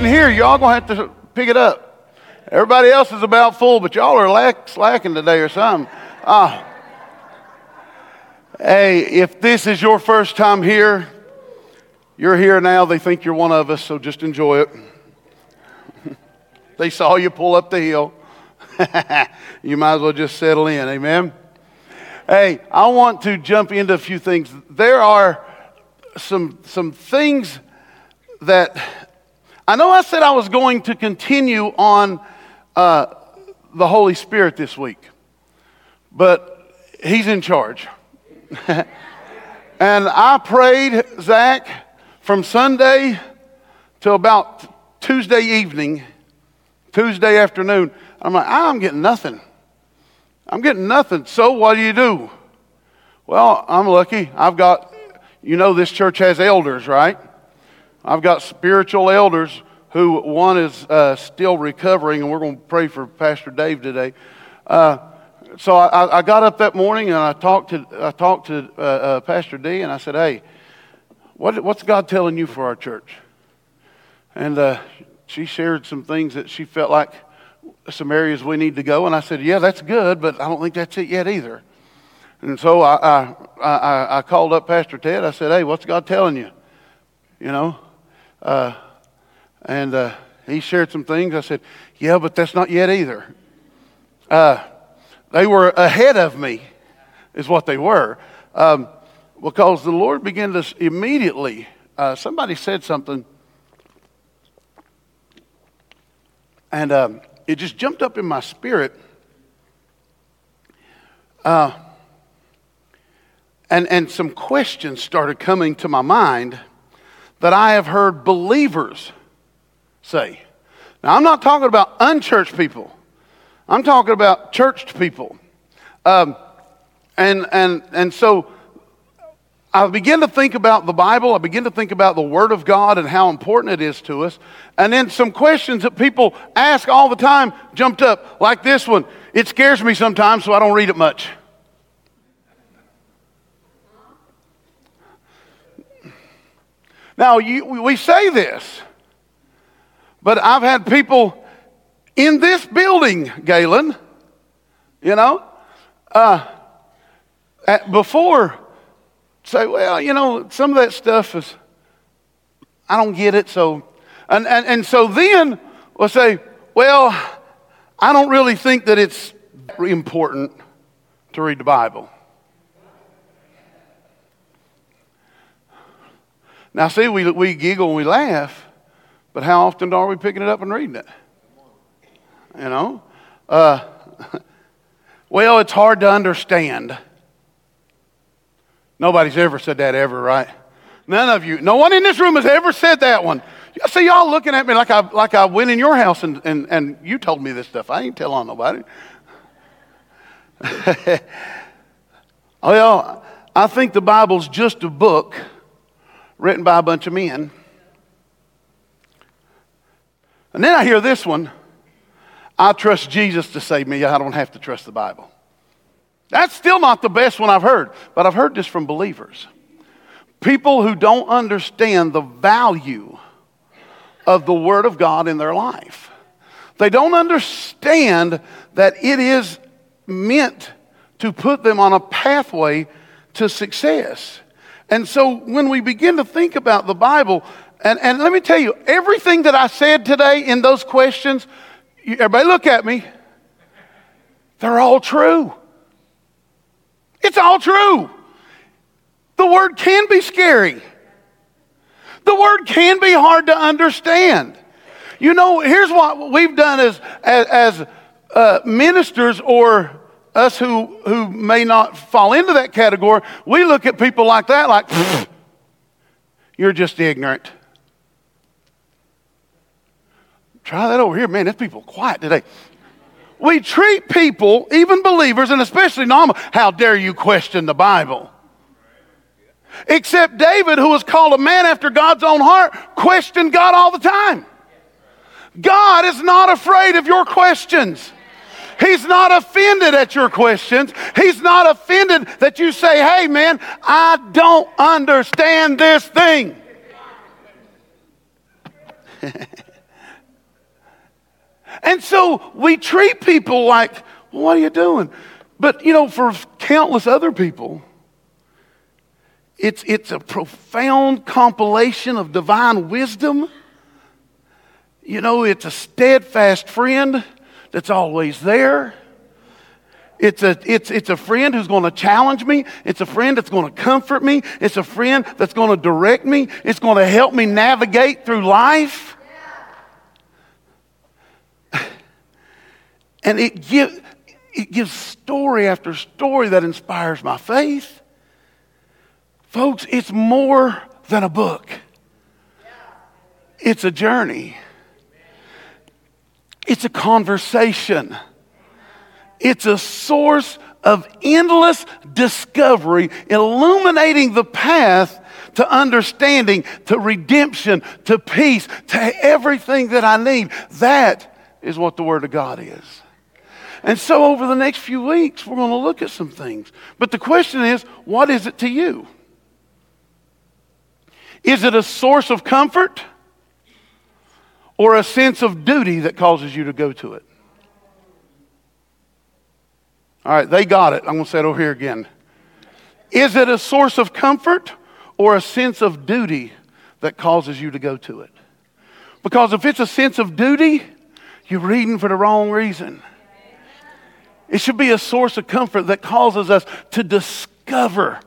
here, y'all gonna have to pick it up. Everybody else is about full, but y'all are lack, slacking today or something. Ah. Hey, if this is your first time here, you're here now. They think you're one of us, so just enjoy it. they saw you pull up the hill. you might as well just settle in. Amen. Hey, I want to jump into a few things. There are some, some things that I know I said I was going to continue on uh, the Holy Spirit this week, but He's in charge. and I prayed, Zach, from Sunday till about Tuesday evening, Tuesday afternoon. I'm like, I'm getting nothing. I'm getting nothing. So what do you do? Well, I'm lucky. I've got, you know, this church has elders, right? I've got spiritual elders who one is uh, still recovering, and we're going to pray for Pastor Dave today. Uh, so I, I, got up that morning and I talked to, I talked to uh, uh, Pastor Dee, and I said, Hey, what, what's God telling you for our church? And uh, she shared some things that she felt like some areas we need to go. And I said, Yeah, that's good, but I don't think that's it yet either. And so I, I, I, I called up Pastor Ted. I said, Hey, what's God telling you? You know? Uh, and uh, he shared some things. I said, Yeah, but that's not yet either. Uh, they were ahead of me, is what they were. Um, because the Lord began to immediately, uh, somebody said something, and um, it just jumped up in my spirit. Uh, and, and some questions started coming to my mind that I have heard believers say. Now, I'm not talking about unchurched people, I'm talking about churched people. Um, and, and, and so I begin to think about the Bible, I begin to think about the Word of God and how important it is to us. And then some questions that people ask all the time jumped up, like this one. It scares me sometimes, so I don't read it much. Now, you, we say this, but I've had people in this building, Galen, you know, uh, before say, well, you know, some of that stuff is, I don't get it. So, and, and, and so then we'll say, well, I don't really think that it's important to read the Bible. Now, see, we, we giggle and we laugh, but how often are we picking it up and reading it? You know? Uh, well, it's hard to understand. Nobody's ever said that ever, right? None of you. No one in this room has ever said that one. See y'all looking at me like I, like I went in your house and, and, and you told me this stuff. I ain't telling nobody. well, I think the Bible's just a book written by a bunch of men. And then I hear this one I trust Jesus to save me. I don't have to trust the Bible. That's still not the best one I've heard, but I've heard this from believers. People who don't understand the value of the Word of God in their life. They don't understand that it is meant to put them on a pathway to success. And so when we begin to think about the Bible, and, and let me tell you, everything that I said today in those questions, everybody look at me, they're all true. It's all true. The word can be scary. The word can be hard to understand. You know, here's what we've done as, as, as uh, ministers or us who, who may not fall into that category, we look at people like that like, you're just ignorant. Try that over here. Man, there's people quiet today. We treat people, even believers, and especially normal, how dare you question the Bible? Except David, who was called a man after God's own heart, questioned God all the time. God is not afraid of your questions. He's not offended at your questions. He's not offended that you say, hey, man, I don't understand this thing. And so we treat people like, well, what are you doing? But, you know, for countless other people, it's, it's a profound compilation of divine wisdom. You know, it's a steadfast friend that's always there. It's a, it's, it's a friend who's going to challenge me. It's a friend that's going to comfort me. It's a friend that's going to direct me. It's going to help me navigate through life. And it, give, it gives story after story that inspires my faith. Folks, it's more than a book, it's a journey, it's a conversation, it's a source of endless discovery, illuminating the path to understanding, to redemption, to peace, to everything that I need. That is what the Word of God is. And so, over the next few weeks, we're going to look at some things. But the question is what is it to you? Is it a source of comfort or a sense of duty that causes you to go to it? All right, they got it. I'm going to say it over here again. Is it a source of comfort or a sense of duty that causes you to go to it? Because if it's a sense of duty, you're reading for the wrong reason. It should be a source of comfort that causes us to discover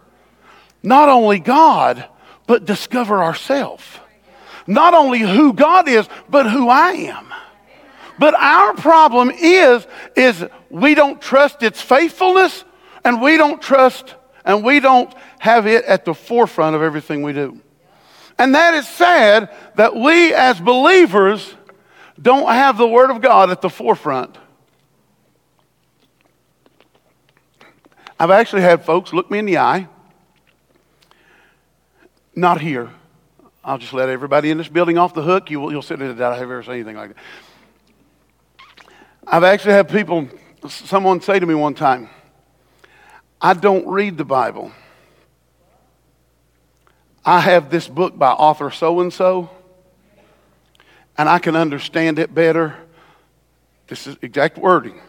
not only God, but discover ourselves. Not only who God is, but who I am. But our problem is, is we don't trust its faithfulness and we don't trust and we don't have it at the forefront of everything we do. And that is sad that we as believers don't have the Word of God at the forefront. I've actually had folks look me in the eye not here. I'll just let everybody in this building off the hook. You will, you'll sit in the doubt I've ever seen anything like that. I've actually had people, someone say to me one time, I don't read the Bible. I have this book by author so and so, and I can understand it better. This is exact wording.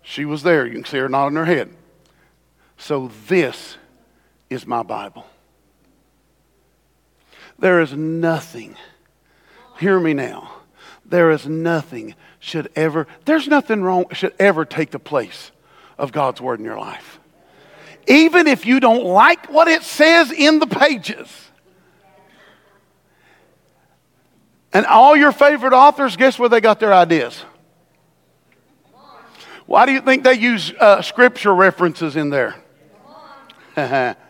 She was there. You can see her nodding her head. So this is my Bible. There is nothing, hear me now, there is nothing should ever, there's nothing wrong, should ever take the place of God's Word in your life. Even if you don't like what it says in the pages. And all your favorite authors, guess where they got their ideas? Why do you think they use uh, scripture references in there?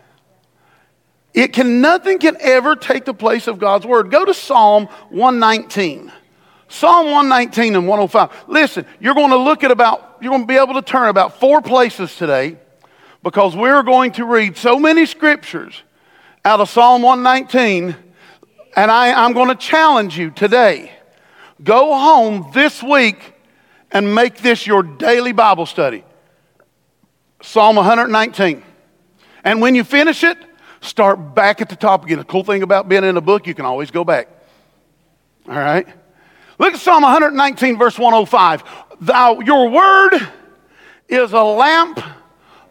It can, nothing can ever take the place of God's word. Go to Psalm 119. Psalm 119 and 105. Listen, you're going to look at about, you're going to be able to turn about four places today because we're going to read so many scriptures out of Psalm 119, and I, I'm going to challenge you today. Go home this week and make this your daily Bible study. Psalm 119. And when you finish it, start back at the top again. The cool thing about being in a book, you can always go back. All right? Look at Psalm 119, verse 105. Thou, your word is a lamp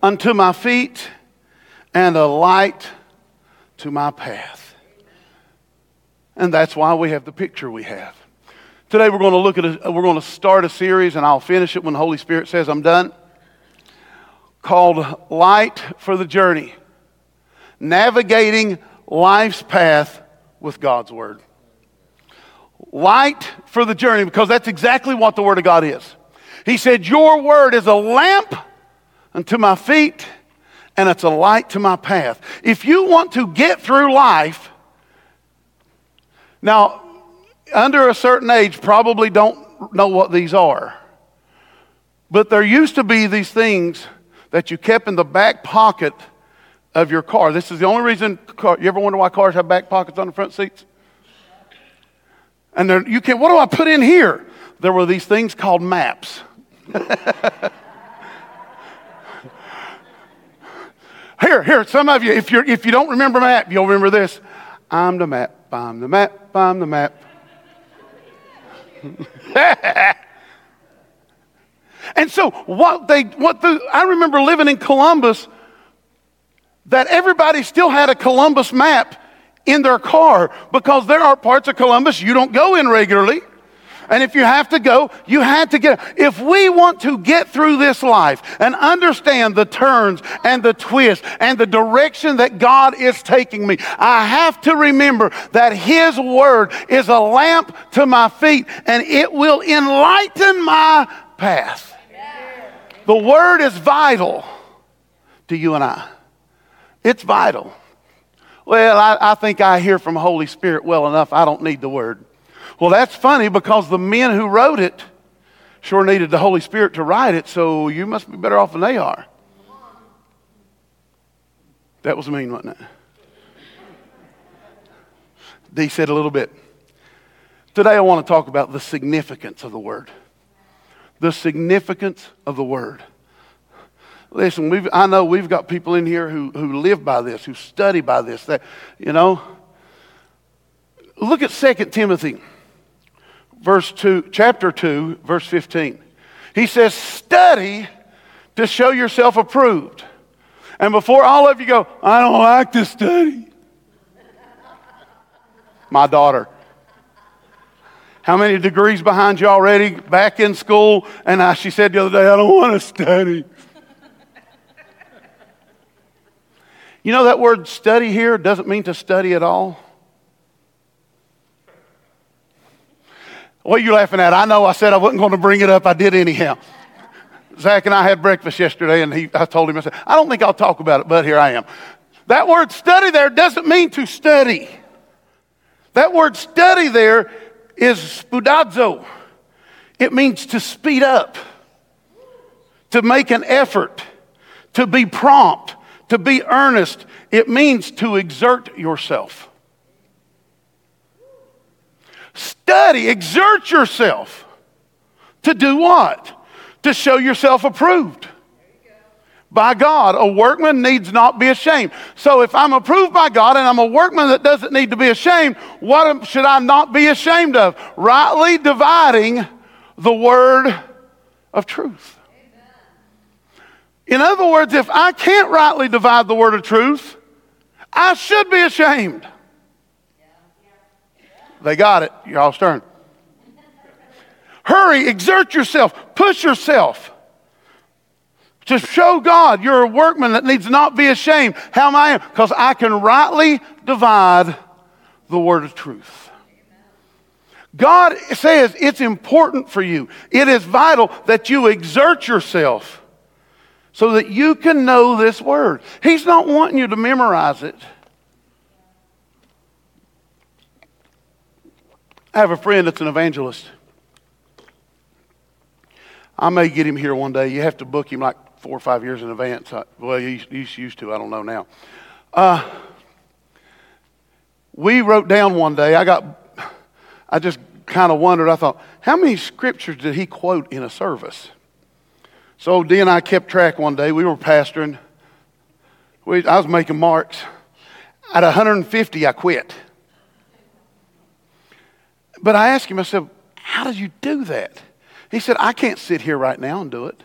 unto my feet and a light to my path. And that's why we have the picture we have. Today we're going to look at a, we're going to start a series and I'll finish it when the Holy Spirit says I'm done called Light for the Journey navigating life's path with God's Word. Light for the journey, because that's exactly what the Word of God is. He said, Your Word is a lamp unto my feet, and it's a light to my path. If you want to get through life, now, under a certain age, probably don't know what these are. But there used to be these things that you kept in the back pocket of your car. This is the only reason, car, you ever wonder why cars have back pockets on the front seats? And you can, what do I put in here? There were these things called maps. here, here, some of you, if, you're, if you don't remember map, you'll remember this. I'm the map, I'm the map, I'm the map. And so what they what the I remember living in Columbus that everybody still had a Columbus map in their car because there are parts of Columbus you don't go in regularly. And if you have to go, you had to get. If we want to get through this life and understand the turns and the twists and the direction that God is taking me, I have to remember that His Word is a lamp to my feet and it will enlighten my path. The Word is vital to you and I. It's vital. Well, I, I think I hear from Holy Spirit well enough. I don't need the Word. Well, that's funny because the men who wrote it sure needed the Holy Spirit to write it, so you must be better off than they are. That was mean, wasn't it? Dee said a little bit. Today I want to talk about the significance of the Word. The significance of the Word. Listen, we I know we've got people in here who, who live by this, who study by this. That, you know, look at 2 Timothy, verse 2, chapter 2, verse 15. He says, Study to show yourself approved. And before all of you go, I don't like to study. My daughter. How many degrees behind you already? Back in school. And I, she said the other day, I don't want to study. You know that word study here doesn't mean to study at all. What are you laughing at? I know I said I wasn't going to bring it up. I did anyhow. Zach and I had breakfast yesterday, and he, I told him, I said, I don't think I'll talk about it, but here I am. That word study there doesn't mean to study. That word study there is spoudazo. It means to speed up, to make an effort, to be prompt, to be earnest, it means to exert yourself. Study, exert yourself. To do what? To show yourself approved by God. A workman needs not be ashamed. So if I'm approved by God and I'm a workman that doesn't need to be ashamed, what should I not be ashamed of? Rightly dividing the word of truth. In other words, if I can't rightly divide the word of truth, I should be ashamed. They got it. Y'all stern. Hurry, exert yourself, push yourself to show God you're a workman that needs not be ashamed. How am I? Because I can rightly divide the word of truth. God says it's important for you. It is vital that you exert yourself so that you can know this word. He's not wanting you to memorize it. I have a friend that's an evangelist. I may get him here one day. You have to book him like four or five years in advance. Well, he's used to. I don't know now. Uh, we wrote down one day. I got. I just kind of wondered. I thought, how many scriptures did he quote in a service? So Dee and I kept track one day. We were pastoring. We, I was making marks. At 150, I quit. But I asked him, I said, How did you do that? He said, I can't sit here right now and do it.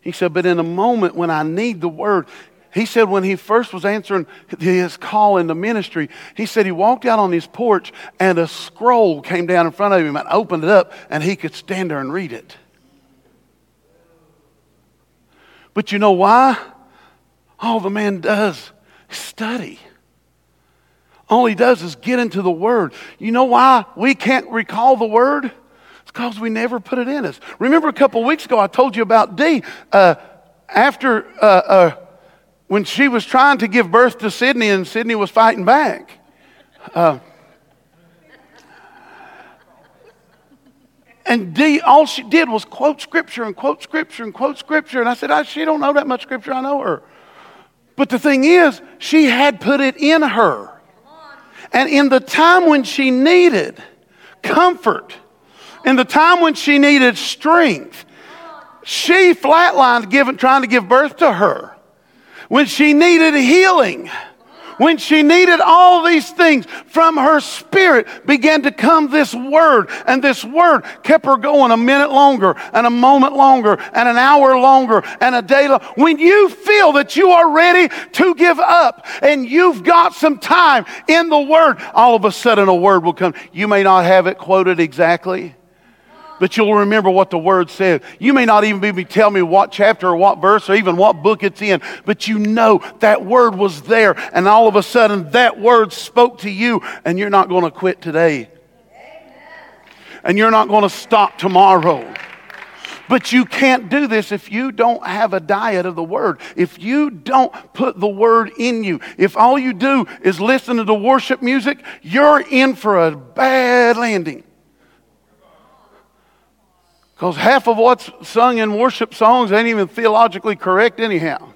He said, But in a moment when I need the word, he said when he first was answering his call in the ministry, he said he walked out on his porch and a scroll came down in front of him and opened it up and he could stand there and read it. But you know why? All the man does is study. All he does is get into the Word. You know why we can't recall the Word? It's because we never put it in us. Remember a couple weeks ago, I told you about Dee. Uh, after, uh, uh, when she was trying to give birth to Sydney and Sydney was fighting back. And Dee, all she did was quote scripture and quote scripture and quote scripture. And I said, I, she don't know that much scripture. I know her. But the thing is, she had put it in her. And in the time when she needed comfort, in the time when she needed strength, she flatlined giving, trying to give birth to her. When she needed healing, When she needed all these things, from her spirit began to come this word, and this word kept her going a minute longer, and a moment longer, and an hour longer, and a day longer. When you feel that you are ready to give up, and you've got some time in the word, all of a sudden a word will come. You may not have it quoted exactly but you'll remember what the word said. You may not even be able to tell me what chapter or what verse or even what book it's in, but you know that word was there, and all of a sudden that word spoke to you, and you're not going to quit today. And you're not going to stop tomorrow. But you can't do this if you don't have a diet of the Word. If you don't put the Word in you. If all you do is listen to the worship music, you're in for a bad landing. Because half of what's sung in worship songs ain't even theologically correct, anyhow.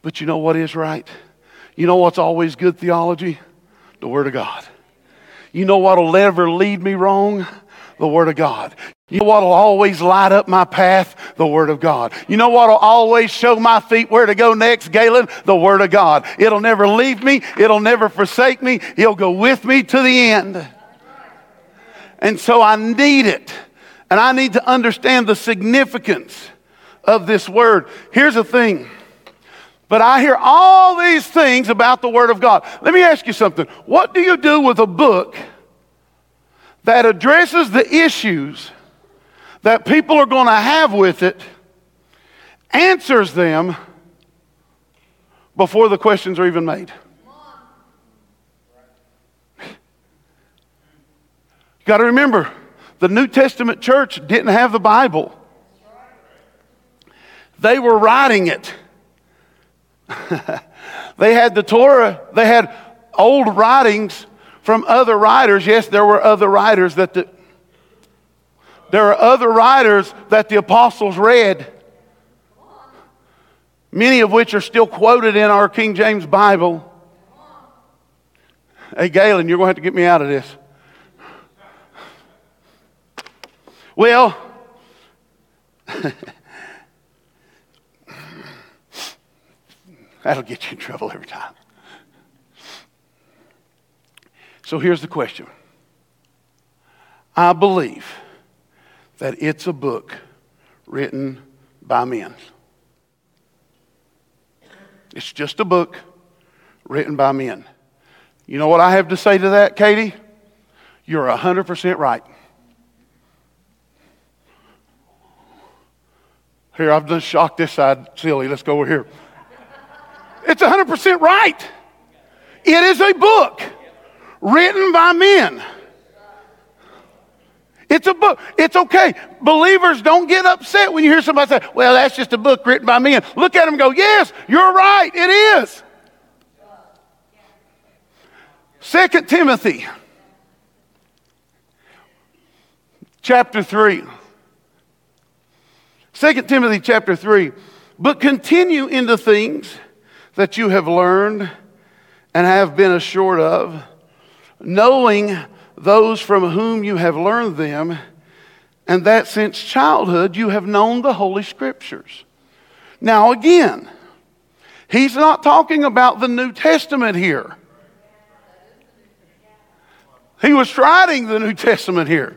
But you know what is right? You know what's always good theology? The Word of God. You know what'll never lead me wrong? The Word of God. You know what will always light up my path? The Word of God. You know what will always show my feet where to go next, Galen? The Word of God. It'll never leave me. It'll never forsake me. He'll go with me to the end. And so I need it. And I need to understand the significance of this Word. Here's the thing. But I hear all these things about the Word of God. Let me ask you something. What do you do with a book that addresses the issues that people are going to have with it answers them before the questions are even made. You got to remember, the New Testament church didn't have the Bible. They were writing it. they had the Torah, they had old writings from other writers. Yes, there were other writers that the, there are other writers that the apostles read, many of which are still quoted in our King James Bible. Hey, Galen, you're going to have to get me out of this. Well, that'll get you in trouble every time. So here's the question I believe that it's a book written by men. It's just a book written by men. You know what I have to say to that, Katie? You're 100% right. Here, I've done shocked this side silly. Let's go over here. It's 100% right. It is a book written by men. It's a book. It's okay. Believers don't get upset when you hear somebody say, well, that's just a book written by men. Look at them go, yes, you're right. It is. Second Timothy chapter 3. 2 Timothy chapter 3. But continue in the things that you have learned and have been assured of, knowing those from whom you have learned them, and that since childhood you have known the Holy Scriptures. Now, again, he's not talking about the New Testament here. He was writing the New Testament here.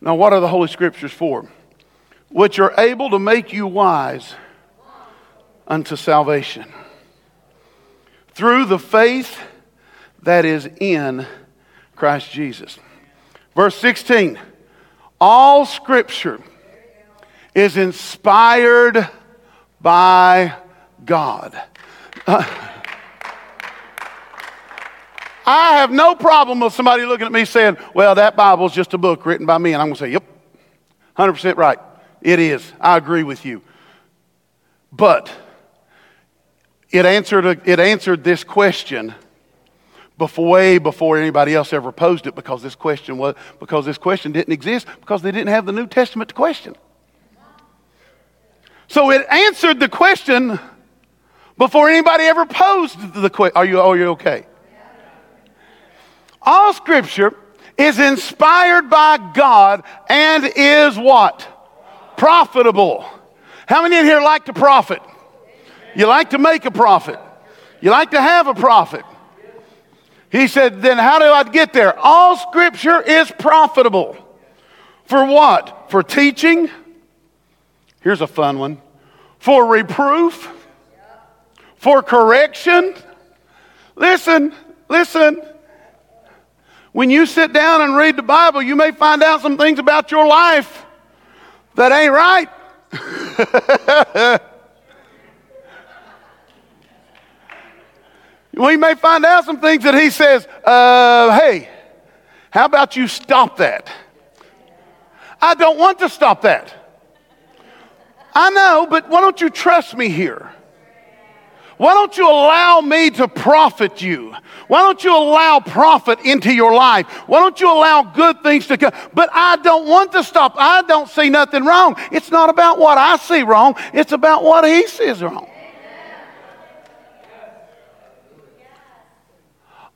Now, what are the Holy Scriptures for? Which are able to make you wise unto salvation through the faith that is in Christ Jesus. Verse 16 All scripture is inspired by God. Uh, I have no problem with somebody looking at me saying, Well, that Bible is just a book written by me. And I'm going to say, Yep, 100% right. It is. I agree with you. But it answered, it answered this question before, way before anybody else ever posed it because this question was because this question didn't exist because they didn't have the New Testament to question. So it answered the question before anybody ever posed the question. Are you, are you okay? All scripture is inspired by God and is what? Profitable. How many in here like to profit? You like to make a profit. You like to have a profit. He said, then how do I get there? All scripture is profitable. For what? For teaching. Here's a fun one. For reproof. For correction. Listen, listen. When you sit down and read the Bible, you may find out some things about your life that ain't right. we may find out some things that he says, uh, hey, how about you stop that? I don't want to stop that. I know, but why don't you trust me here? Why don't you allow me to profit you? Why don't you allow profit into your life? Why don't you allow good things to come? But I don't want to stop. I don't see nothing wrong. It's not about what I see wrong, it's about what he sees wrong.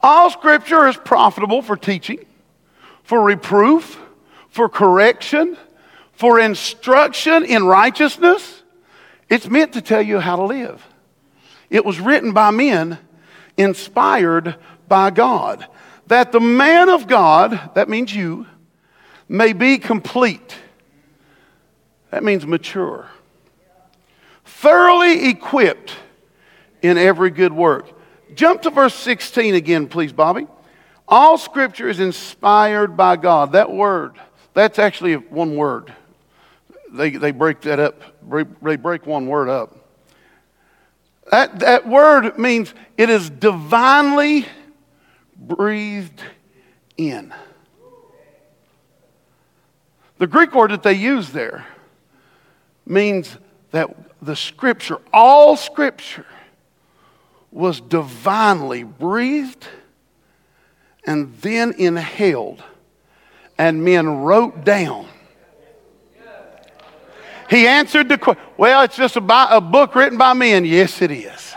All scripture is profitable for teaching, for reproof, for correction, for instruction in righteousness. It's meant to tell you how to live. It was written by men, inspired by God, that the man of God, that means you, may be complete. That means mature. Thoroughly equipped in every good work. Jump to verse 16 again, please, Bobby. All scripture is inspired by God. That word, that's actually one word. They, they break that up, they break one word up. That, that word means it is divinely breathed in. The Greek word that they use there means that the scripture, all scripture, was divinely breathed and then inhaled, and men wrote down he answered the question. Well, it's just a, a book written by men. Yes, it is.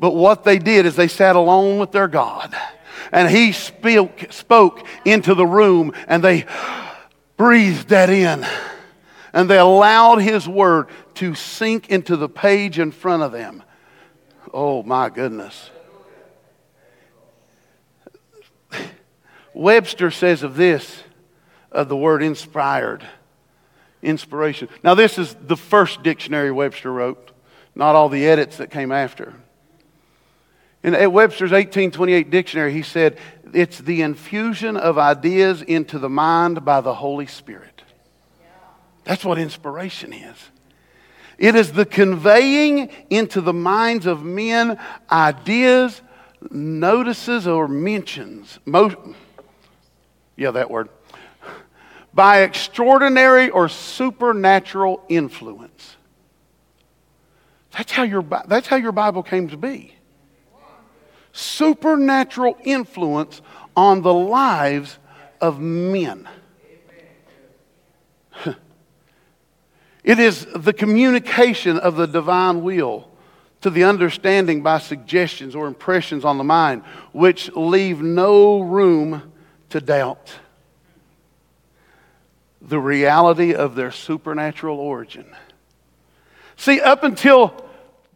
But what they did is they sat alone with their God. And he spoke, spoke into the room and they breathed that in. And they allowed his word to sink into the page in front of them. Oh, my goodness. Webster says of this, of the word inspired inspiration. Now, this is the first dictionary Webster wrote, not all the edits that came after. In Webster's 1828 dictionary, he said, It's the infusion of ideas into the mind by the Holy Spirit. That's what inspiration is. It is the conveying into the minds of men ideas, notices, or mentions. Yeah, that word by extraordinary or supernatural influence. That's how your, that's how your Bible came to be. Supernatural influence on the lives of men. It is the communication of the divine will to the understanding by suggestions or impressions on the mind, which leave no room to doubt the reality of their supernatural origin. See, up until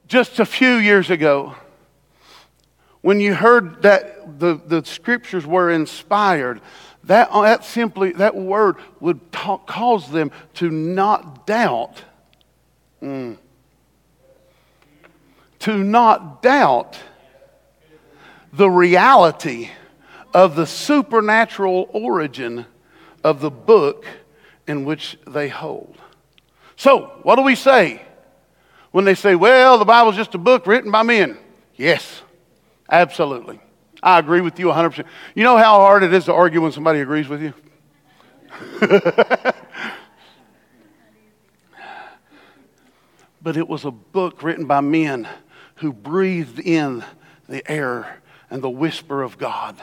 just a few years ago, when you heard that the, the scriptures were inspired, that, that simply, that word would cause them to not doubt. Mm, to not doubt the reality of the supernatural origin of the book in which they hold. So, what do we say when they say, well, the Bible's just a book written by men? Yes, absolutely. I agree with you 100%. You know how hard it is to argue when somebody agrees with you? but it was a book written by men who breathed in the air and the whisper of God.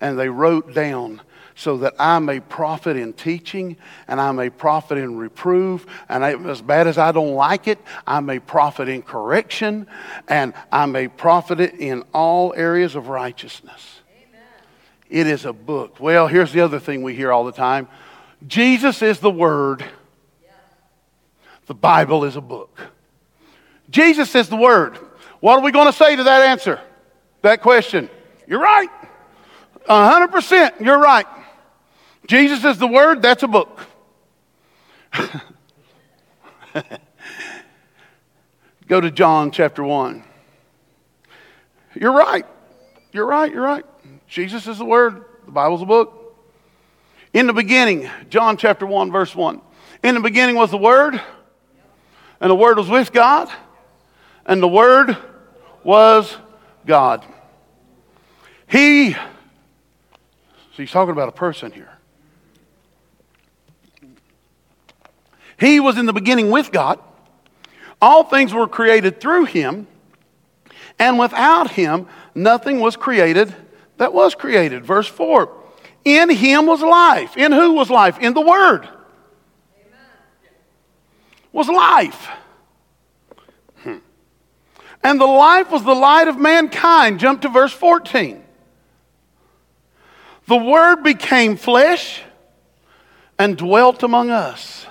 And they wrote down so that I may profit in teaching and I may profit in reproof. And I, as bad as I don't like it, I may profit in correction and I may profit it in all areas of righteousness. Amen. It is a book. Well, here's the other thing we hear all the time Jesus is the Word, the Bible is a book. Jesus is the Word. What are we going to say to that answer, that question? You're right. 100%, you're right. Jesus is the Word, that's a book. Go to John chapter 1. You're right. You're right. You're right. Jesus is the Word, the Bible's a book. In the beginning, John chapter 1, verse 1. In the beginning was the Word, and the Word was with God, and the Word was God. He, so he's talking about a person here. He was in the beginning with God. All things were created through him, and without him, nothing was created that was created. Verse 4 In him was life. In who was life? In the Word. Was life. Hmm. And the life was the light of mankind. Jump to verse 14. The Word became flesh and dwelt among us.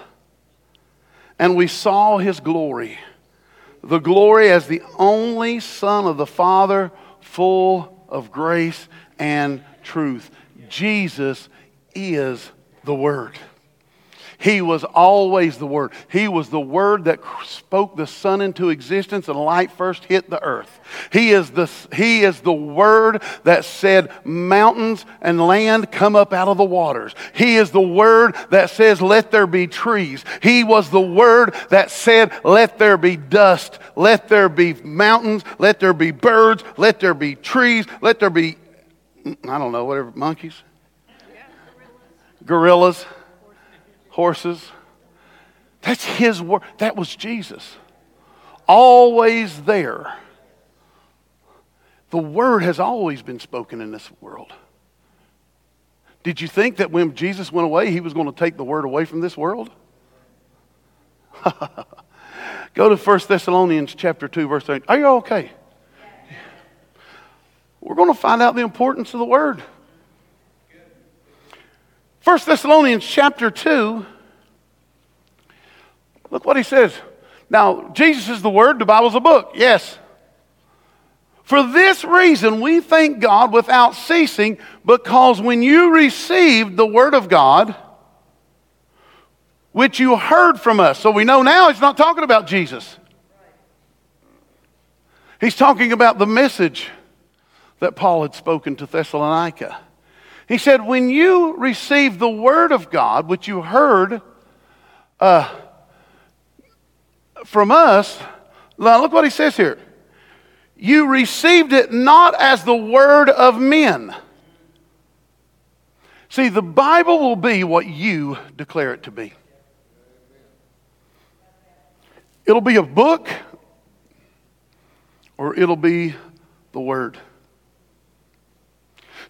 And we saw his glory. The glory as the only Son of the Father, full of grace and truth. Jesus is the Word. He was always the Word. He was the Word that spoke the sun into existence and light first hit the earth. He is the, he is the Word that said, Mountains and land come up out of the waters. He is the Word that says, Let there be trees. He was the Word that said, Let there be dust. Let there be mountains. Let there be birds. Let there be trees. Let there be, I don't know, whatever, monkeys? Gorillas horses. That's his word. That was Jesus. Always there. The word has always been spoken in this world. Did you think that when Jesus went away, he was going to take the word away from this world? Go to 1 Thessalonians chapter 2, verse 8. Are you okay? We're going to find out the importance of the word. 1 Thessalonians chapter 2, look what he says. Now, Jesus is the Word, the Bible's a book, yes. For this reason, we thank God without ceasing, because when you received the Word of God, which you heard from us, so we know now he's not talking about Jesus. He's talking about the message that Paul had spoken to Thessalonica. He said, When you received the word of God, which you heard uh, from us, now look what he says here. You received it not as the word of men. See, the Bible will be what you declare it to be. It'll be a book or it'll be the Word.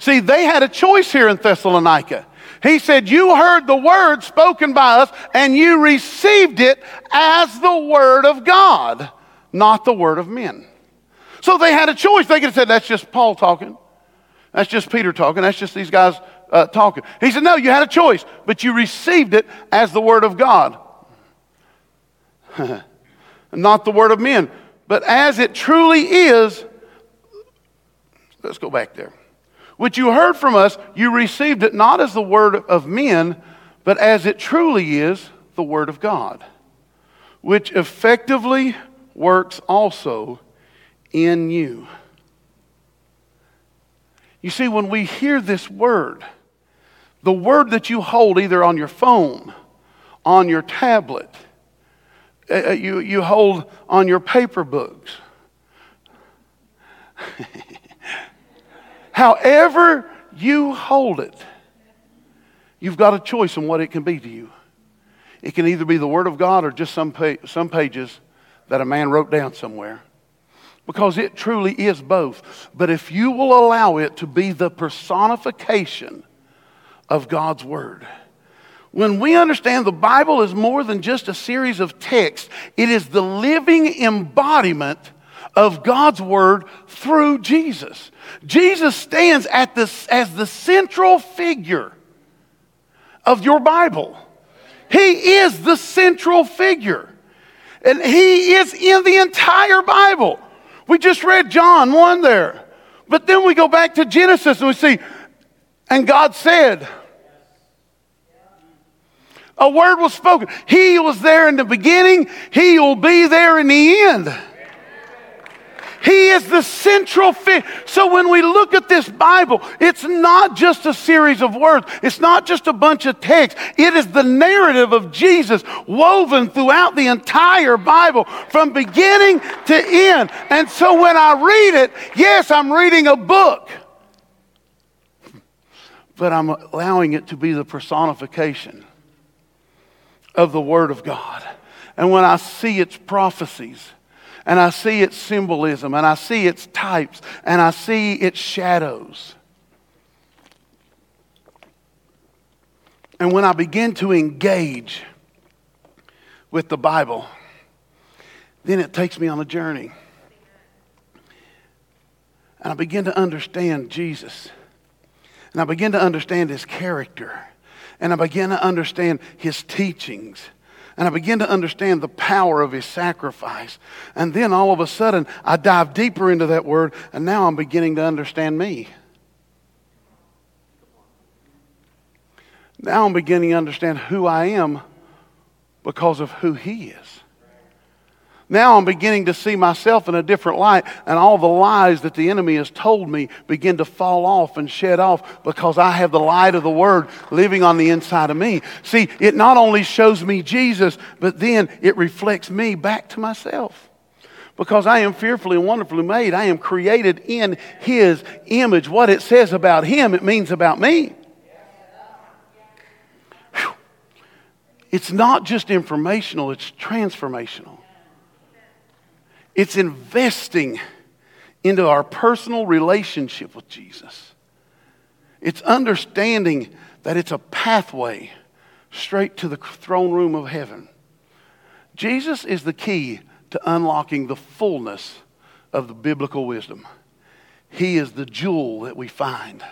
See, they had a choice here in Thessalonica. He said, You heard the word spoken by us, and you received it as the word of God, not the word of men. So they had a choice. They could have said, That's just Paul talking. That's just Peter talking. That's just these guys uh, talking. He said, No, you had a choice, but you received it as the word of God, not the word of men. But as it truly is, let's go back there which you heard from us, you received it not as the word of men, but as it truly is the word of God, which effectively works also in you. You see, when we hear this word, the word that you hold either on your phone, on your tablet, uh, uh you, you hold on your paper books, However, you hold it, you've got a choice on what it can be to you. It can either be the Word of God or just some, pa- some pages that a man wrote down somewhere. Because it truly is both. But if you will allow it to be the personification of God's Word, when we understand the Bible is more than just a series of texts, it is the living embodiment of God's word through Jesus. Jesus stands at this, as the central figure of your Bible. He is the central figure. And he is in the entire Bible. We just read John 1 there. But then we go back to Genesis and we see, and God said, a word was spoken. He was there in the beginning, He will be there in the end. He is the central figure. So when we look at this Bible, it's not just a series of words. It's not just a bunch of text. It is the narrative of Jesus woven throughout the entire Bible from beginning to end. And so when I read it, yes, I'm reading a book. But I'm allowing it to be the personification of the Word of God. And when I see its prophecies, and I see its symbolism, and I see its types, and I see its shadows. And when I begin to engage with the Bible, then it takes me on a journey. And I begin to understand Jesus. And I begin to understand his character. And I begin to understand his teachings and I begin to understand the power of his sacrifice. And then all of a sudden, I dive deeper into that word, and now I'm beginning to understand me. Now I'm beginning to understand who I am because of who he is. Now I'm beginning to see myself in a different light, and all the lies that the enemy has told me begin to fall off and shed off because I have the light of the Word living on the inside of me. See, it not only shows me Jesus, but then it reflects me back to myself. Because I am fearfully and wonderfully made. I am created in His image. What it says about Him, it means about me. Whew. It's not just informational, it's transformational. It's investing into our personal relationship with Jesus. It's understanding that it's a pathway straight to the throne room of heaven. Jesus is the key to unlocking the fullness of the biblical wisdom. He is the jewel that we find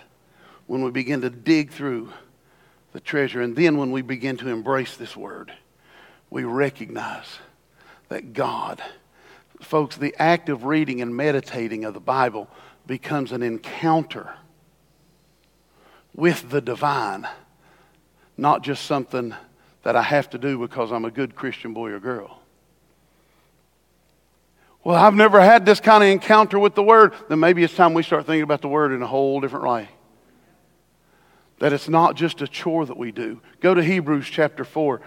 when we begin to dig through the treasure. And then when we begin to embrace this word, we recognize that God folks, the act of reading and meditating of the Bible becomes an encounter with the divine, not just something that I have to do because I'm a good Christian boy or girl. Well, I've never had this kind of encounter with the Word. Then maybe it's time we start thinking about the Word in a whole different way. That it's not just a chore that we do. Go to Hebrews chapter 4.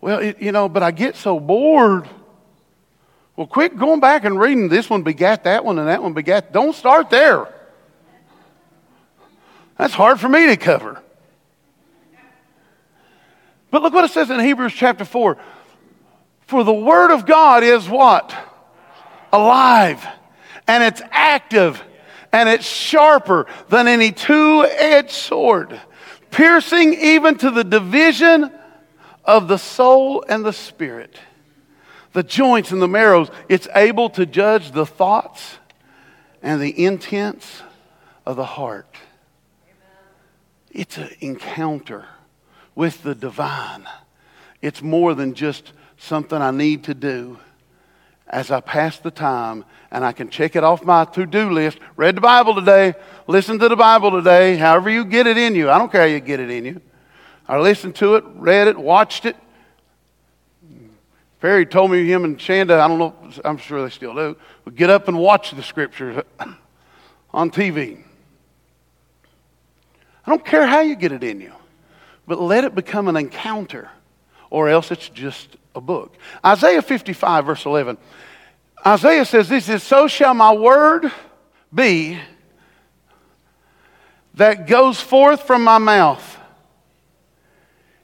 Well, it, you know, but I get so bored. Well, quit going back and reading this one begat that one and that one begat. Don't start there. That's hard for me to cover. But look what it says in Hebrews chapter 4. For the word of God is what? Alive. And it's active. And it's sharper than any two edged sword, piercing even to the division of the soul and the spirit the joints and the marrows. It's able to judge the thoughts and the intents of the heart. It's an encounter with the divine. It's more than just something I need to do as I pass the time and I can check it off my to do list. Read the Bible today, listen to the Bible today, however you get it in you. I don't care how you get it in you. I listened to it, read it, watched it, Perry told me him and Shanda, I don't know, I'm sure they still do, would get up and watch the scriptures on TV. I don't care how you get it in you, but let it become an encounter, or else it's just a book. Isaiah 55, verse 11. Isaiah says, This is so shall my word be that goes forth from my mouth.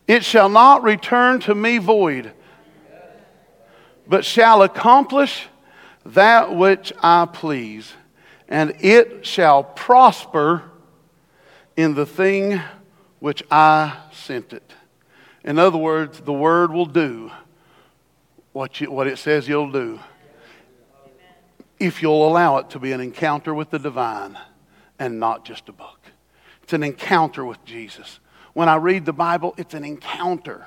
It shall not return to me void but shall accomplish that which I please, and it shall prosper in the thing which I sent it. In other words, the word will do what, you, what it says you'll do. if you'll allow it to be an encounter with the divine and not just a book. It's an encounter with Jesus. When I read the Bible, it's an encounter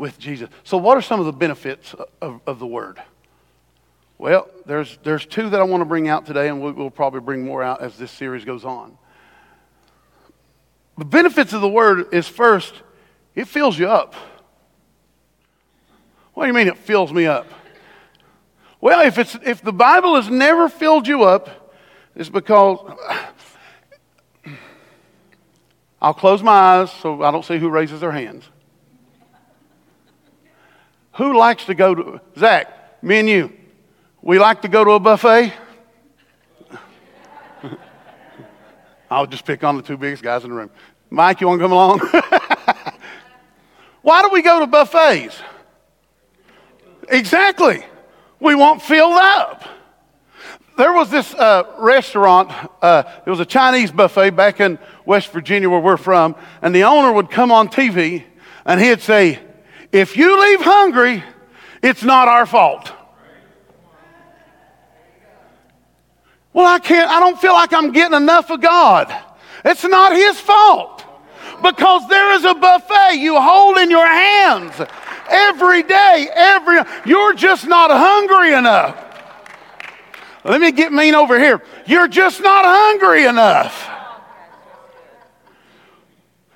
with Jesus. So, what are some of the benefits of, of the Word? Well, there's, there's two that I want to bring out today, and we'll, we'll probably bring more out as this series goes on. The benefits of the Word is first, it fills you up. What do you mean it fills me up? Well, if, it's, if the Bible has never filled you up, it's because I'll close my eyes so I don't see who raises their hands. Who likes to go to, Zach, me and you, we like to go to a buffet? I'll just pick on the two biggest guys in the room. Mike, you want to come along? Why do we go to buffets? Exactly. We want filled up. There was this uh, restaurant, uh, it was a Chinese buffet back in West Virginia where we're from, and the owner would come on TV and he'd say, If you leave hungry, it's not our fault. Well, I can't, I don't feel like I'm getting enough of God. It's not His fault because there is a buffet you hold in your hands every day, every, you're just not hungry enough. Let me get mean over here. You're just not hungry enough.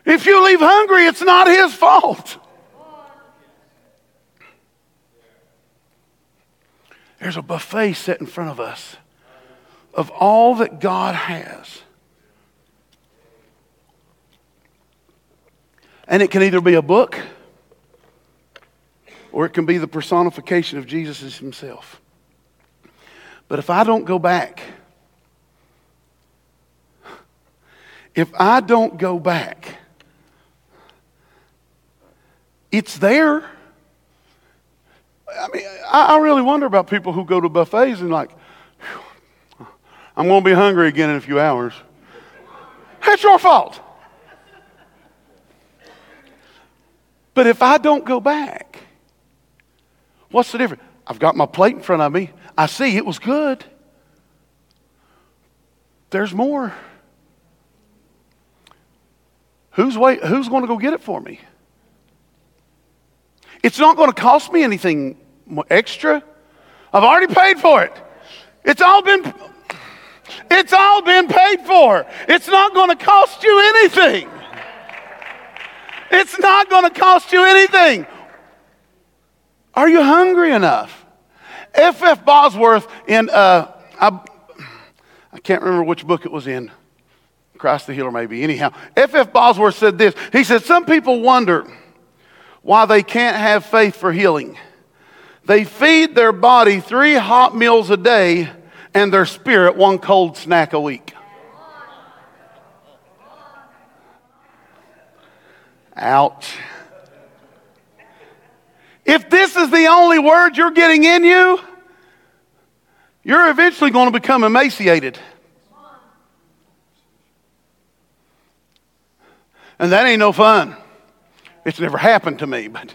If you leave hungry, it's not his fault. There's a buffet set in front of us of all that God has. And it can either be a book or it can be the personification of Jesus himself. But if I don't go back, if I don't go back, it's there. I mean, I, really wonder about people who go to buffets and like, I'm going to be hungry again in a few hours. That's your fault. But if I don't go back, What's the difference? I've got my plate in front of me. I see it was good. There's more. Who's, who's going to go get it for me? It's not going to cost me anything extra. I've already paid for it. It's all been it's all been paid for. It's not going to cost you anything. It's not going to cost you anything. Are you hungry enough? F. F. Bosworth in, uh, I, I can't remember which book it was in. Christ the Healer, maybe. Anyhow, F. F. Bosworth said this. He said, Some people wonder why they can't have faith for healing. They feed their body three hot meals a day and their spirit one cold snack a week. Ouch. If this is the only word you're getting in you, you're eventually going to become emaciated. And that ain't no fun. It's never happened to me, but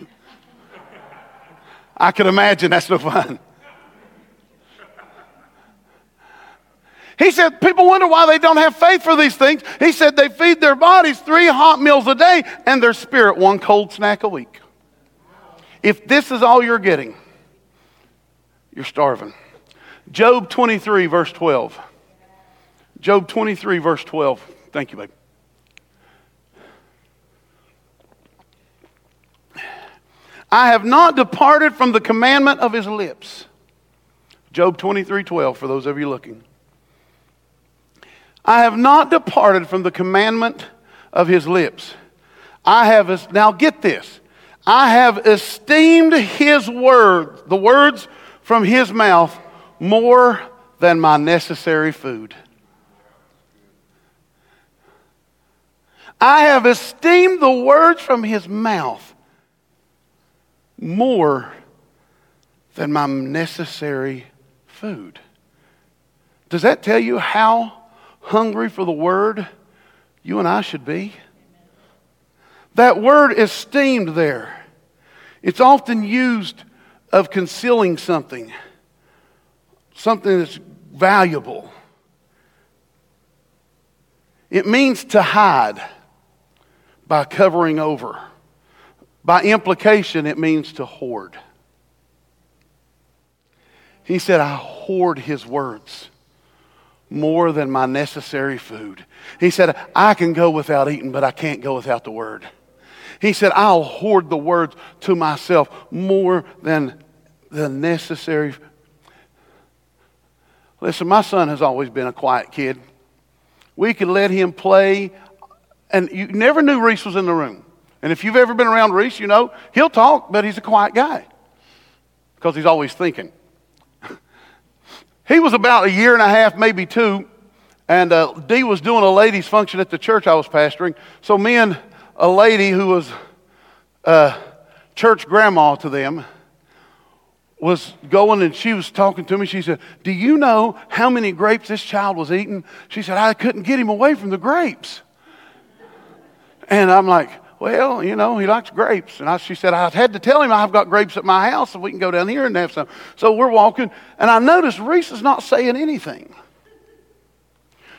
I can imagine that's no fun. He said, people wonder why they don't have faith for these things. He said they feed their bodies three hot meals a day and their spirit one cold snack a week. If this is all you're getting, you're starving. Job 23, verse 12. Job 23, verse 12. Thank you, babe. I have not departed from the commandment of his lips. Job 23, 12, for those of you looking. I have not departed from the commandment of his lips. I have, now get this. I have esteemed his word, the words from his mouth, more than my necessary food. I have esteemed the words from his mouth more than my necessary food. Does that tell you how hungry for the word you and I should be? That word is esteemed there it's often used of concealing something, something that's valuable. It means to hide by covering over. By implication, it means to hoard. He said, I hoard his words more than my necessary food. He said, I can go without eating, but I can't go without the word. He said, I'll hoard the words to myself more than the necessary. Listen, my son has always been a quiet kid. We could let him play, and you never knew Reese was in the room. And if you've ever been around Reese, you know he'll talk, but he's a quiet guy because he's always thinking. he was about a year and a half, maybe two, and uh, Dee was doing a ladies' function at the church I was pastoring. So me and a lady who was uh, church grandma to them was going and she was talking to me. She said, Do you know how many grapes this child was eating? She said, I couldn't get him away from the grapes. And I'm like, Well, you know, he likes grapes. And I, she said, I had to tell him I've got grapes at my house so we can go down here and have some. So we're walking, and I noticed Reese is not saying anything.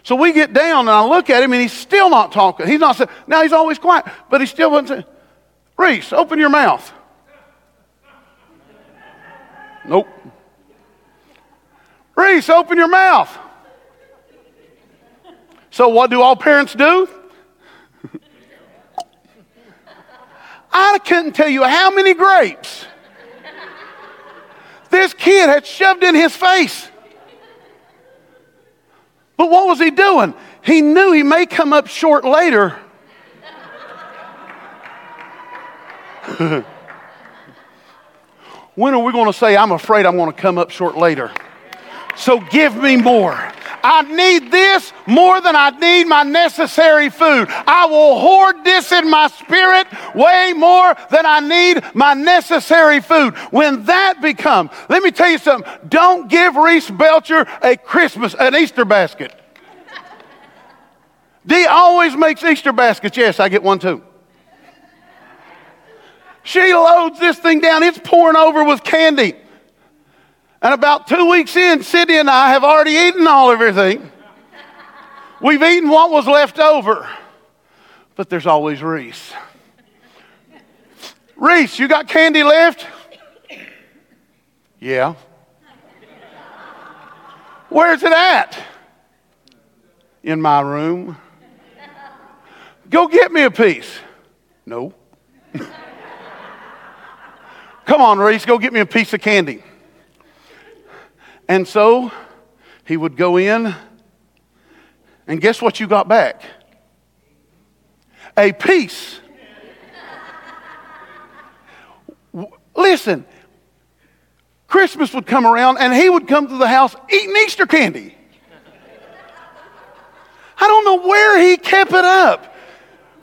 So we get down and I look at him and he's still not talking. He's not saying, now he's always quiet, but he still wasn't saying, Reese, open your mouth. Nope. Reese, open your mouth. So, what do all parents do? I couldn't tell you how many grapes this kid had shoved in his face. But what was he doing? He knew he may come up short later. when are we going to say, I'm afraid I'm going to come up short later? So give me more. I need this more than I need my necessary food. I will hoard this in my spirit way more than I need my necessary food. When that becomes, let me tell you something. Don't give Reese Belcher a Christmas, an Easter basket. Dee always makes Easter baskets. Yes, I get one too. She loads this thing down. It's pouring over with candy. And about two weeks in, Sydney and I have already eaten all everything. We've eaten what was left over. But there's always Reese. Reese, you got candy left? Yeah. Where's it at? In my room. Go get me a piece. No. Come on, Reese, go get me a piece of candy. And so he would go in, and guess what you got back? A piece. Listen, Christmas would come around, and he would come to the house eating Easter candy. I don't know where he kept it up.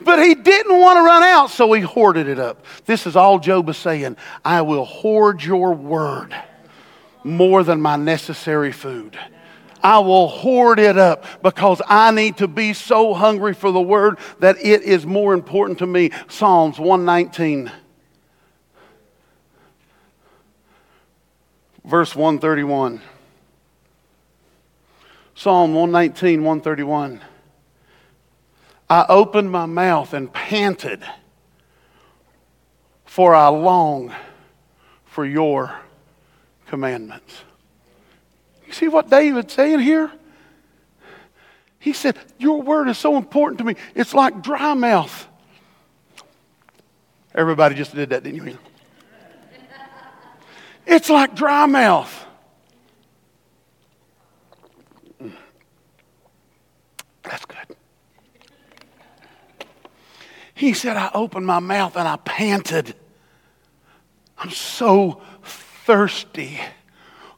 But he didn't want to run out, so he hoarded it up. This is all Job is saying. I will hoard your word more than my necessary food. I will hoard it up because I need to be so hungry for the word that it is more important to me. Psalms 119, verse 131. Psalm 119, 131. I opened my mouth and panted, for I long for your commandments. You see what David's saying here? He said, Your word is so important to me. It's like dry mouth. Everybody just did that, didn't you? It's like dry mouth. That's good. He said, I opened my mouth and I panted. I'm so thirsty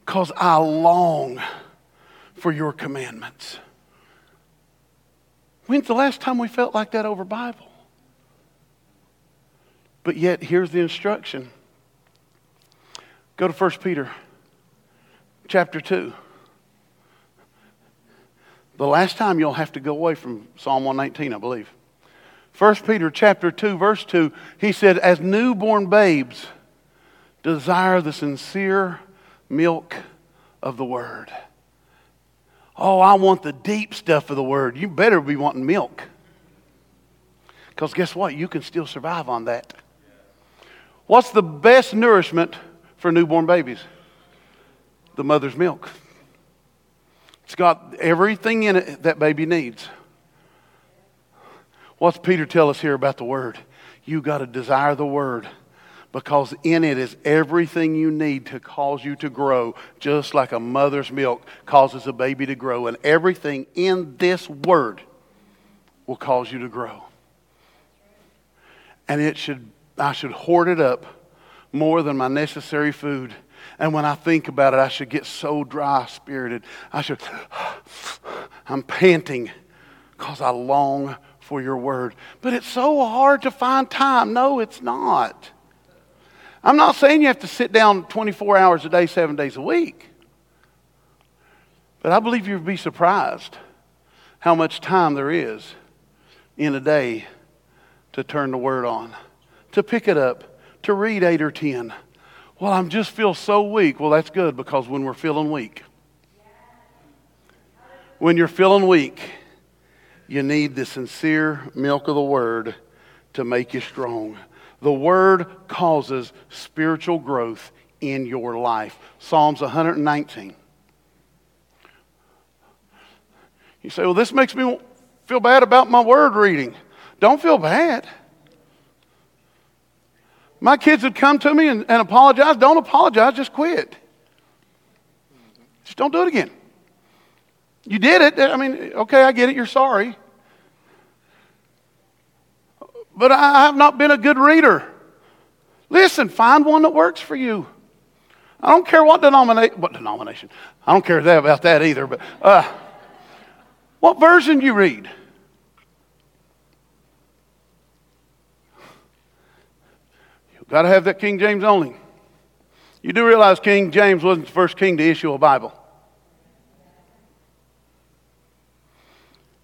because I long for your commandments. When's the last time we felt like that over Bible? But yet, here's the instruction. Go to 1 Peter chapter 2. The last time you'll have to go away from Psalm 119, I believe. 1 Peter chapter 2 verse 2 he said as newborn babes desire the sincere milk of the word Oh, I want the deep stuff of the word. You better be wanting milk. Because guess what? You can still survive on that. What's the best nourishment for newborn babies? The mother's milk. It's got everything in it that baby needs. What's Peter tell us here about the Word? You got to desire the Word because in it is everything you need to cause you to grow, just like a mother's milk causes a baby to grow. And everything in this Word will cause you to grow. And it should, I should hoard it up more than my necessary food. And when I think about it, I should get so dry spirited. I should, I'm panting because I long for your word. But it's so hard to find time. No, it's not. I'm not saying you have to sit down 24 hours a day, seven days a week. But I believe you'd be surprised how much time there is in a day to turn the word on, to pick it up, to read eight or ten. Well, I just feel so weak. Well, that's good because when we're feeling weak, when you're feeling weak, you need the sincere milk of the word to make you strong. The word causes spiritual growth in your life. Psalms 119. You say, well, this makes me feel bad about my word reading. Don't feel bad. My kids would come to me and, and apologize. Don't apologize, just quit. Just don't do it again. You did it. I mean, okay, I get it. You're sorry. But I have not been a good reader. Listen, find one that works for you. I don't care what denomination. What denomination? I don't care about that either. But uh, what version you read? You've got to have that King James only. You do realize King James wasn't the first king to issue a Bible.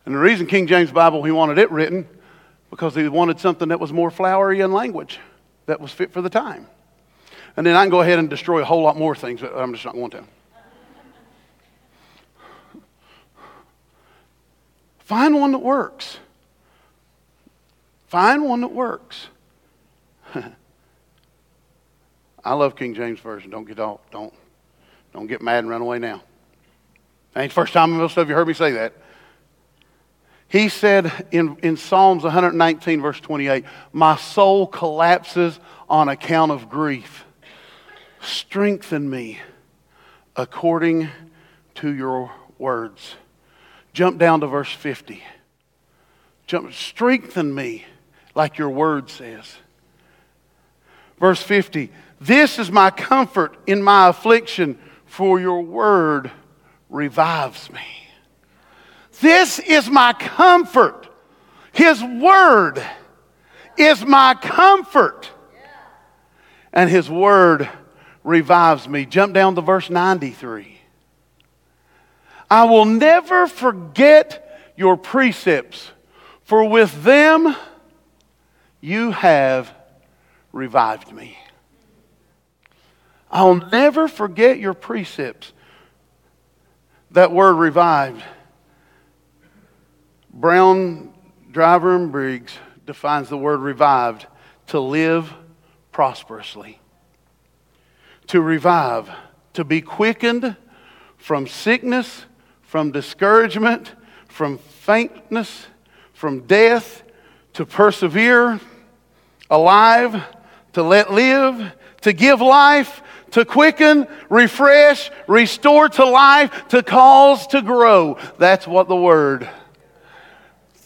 And the reason King James Bible, he wanted it written because he wanted something that was more flowery in language, that was fit for the time. And then I can go ahead and destroy a whole lot more things, but I'm just not going to. Find one that works. Find one that works. I love King James Version. Don't get off, don't, don't get mad and run away now. Ain't the first time most of you heard me say that. He said in, in Psalms 119, verse 28, My soul collapses on account of grief. Strengthen me according to your words. Jump down to verse 50. Jump, strengthen me like your word says. Verse 50 this is my comfort in my affliction, for your word revives me. This is my comfort. His word is my comfort. And his word revives me. Jump down to verse 93. I will never forget your precepts, for with them you have revived me. I'll never forget your precepts. That word revived. Brown Driver and Briggs defines the word revived to live prosperously. To revive, to be quickened from sickness, from discouragement, from faintness, from death, to persevere, alive, to let live, to give life, to quicken, refresh, restore to life, to cause to grow. That's what the word.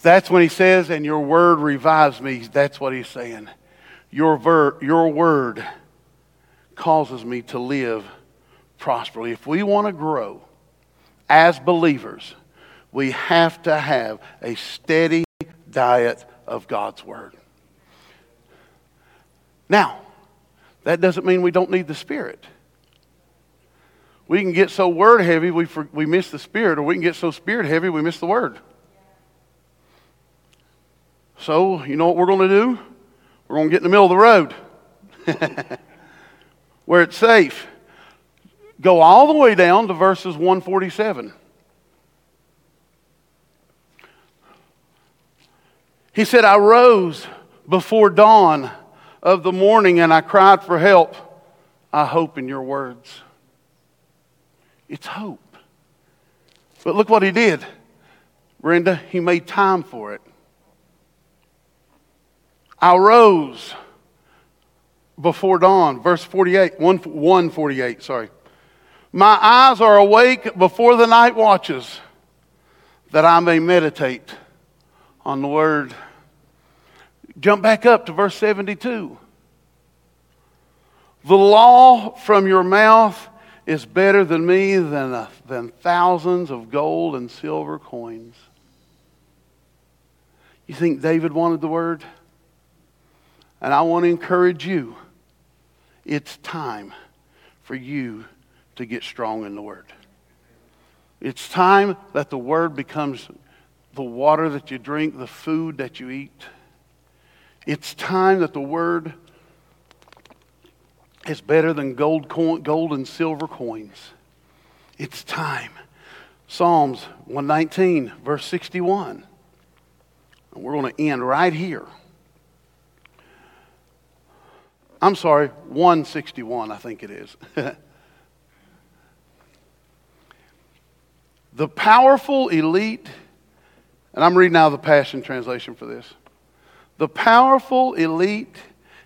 That's when he says, and your word revives me. That's what he's saying. Your, ver- your word causes me to live prosperously. If we want to grow as believers, we have to have a steady diet of God's word. Now, that doesn't mean we don't need the Spirit. We can get so word heavy we, for, we miss the Spirit, or we can get so spirit heavy we miss the Word. So, you know what we're going to do? We're going to get in the middle of the road where it's safe. Go all the way down to verses 147. He said, I rose before dawn of the morning and I cried for help. I hope in your words. It's hope. But look what he did. Brenda, he made time for it. I rose before dawn. Verse 48, 148, sorry. My eyes are awake before the night watches, that I may meditate on the word. Jump back up to verse 72. The law from your mouth is better than me than, a, than thousands of gold and silver coins. You think David wanted the word? And I want to encourage you. It's time for you to get strong in the word. It's time that the word becomes the water that you drink, the food that you eat. It's time that the word is better than gold, coin, gold and silver coins. It's time. Psalms 119, verse 61. And we're going to end right here. I'm sorry, 161, I think it is. the powerful elite, and I'm reading out the Passion Translation for this. The powerful elite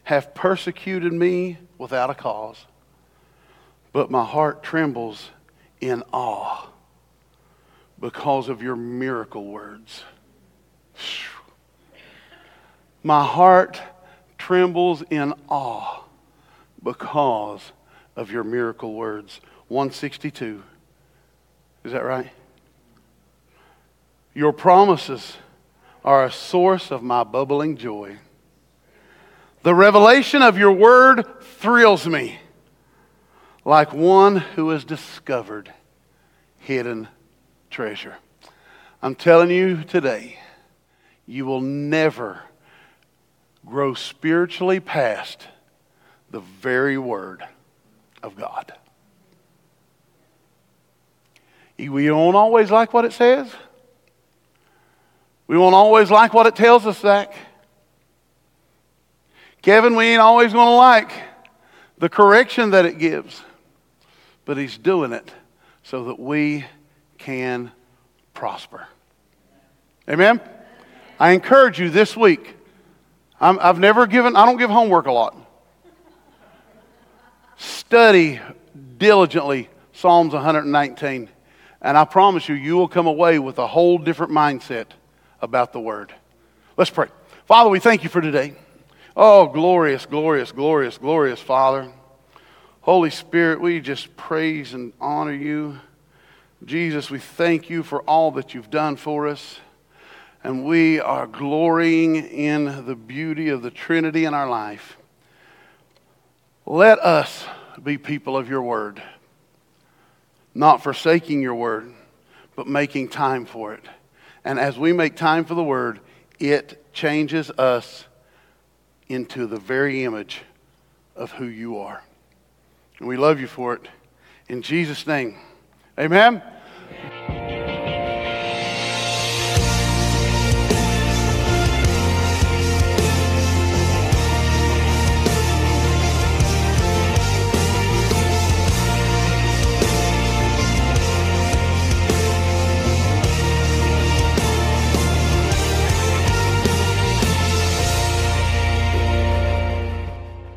have persecuted me without a cause, but my heart trembles in awe because of your miracle words. My heart trembles in awe because of your miracle words. 162. Is that right? Your promises are a source of my bubbling joy. The revelation of your word thrills me like one who has discovered hidden treasure. I'm telling you today, you will never grow spiritually past the very word of God. We don't always like what it says. We won't always like what it tells us, Zach. Kevin, we ain't always going to like the correction that it gives. But he's doing it so that we can prosper. Amen? I encourage you this week i have never given, I don't give homework a lot. Study diligently Psalms 119. And I promise you, you will come away with a whole different mindset about the Word. Let's pray. Father, we thank you for today. Oh, glorious, glorious, glorious, glorious Father. Holy Spirit, we just praise and honor you. Jesus, we thank you for all that you've done for us and we are glorying in the beauty of the Trinity in our life. Let us be people of your word, not forsaking your word, but making time for it. And as we make time for the word, it changes us into the very image of who you are. And we love you for it. In Jesus' name, amen. amen.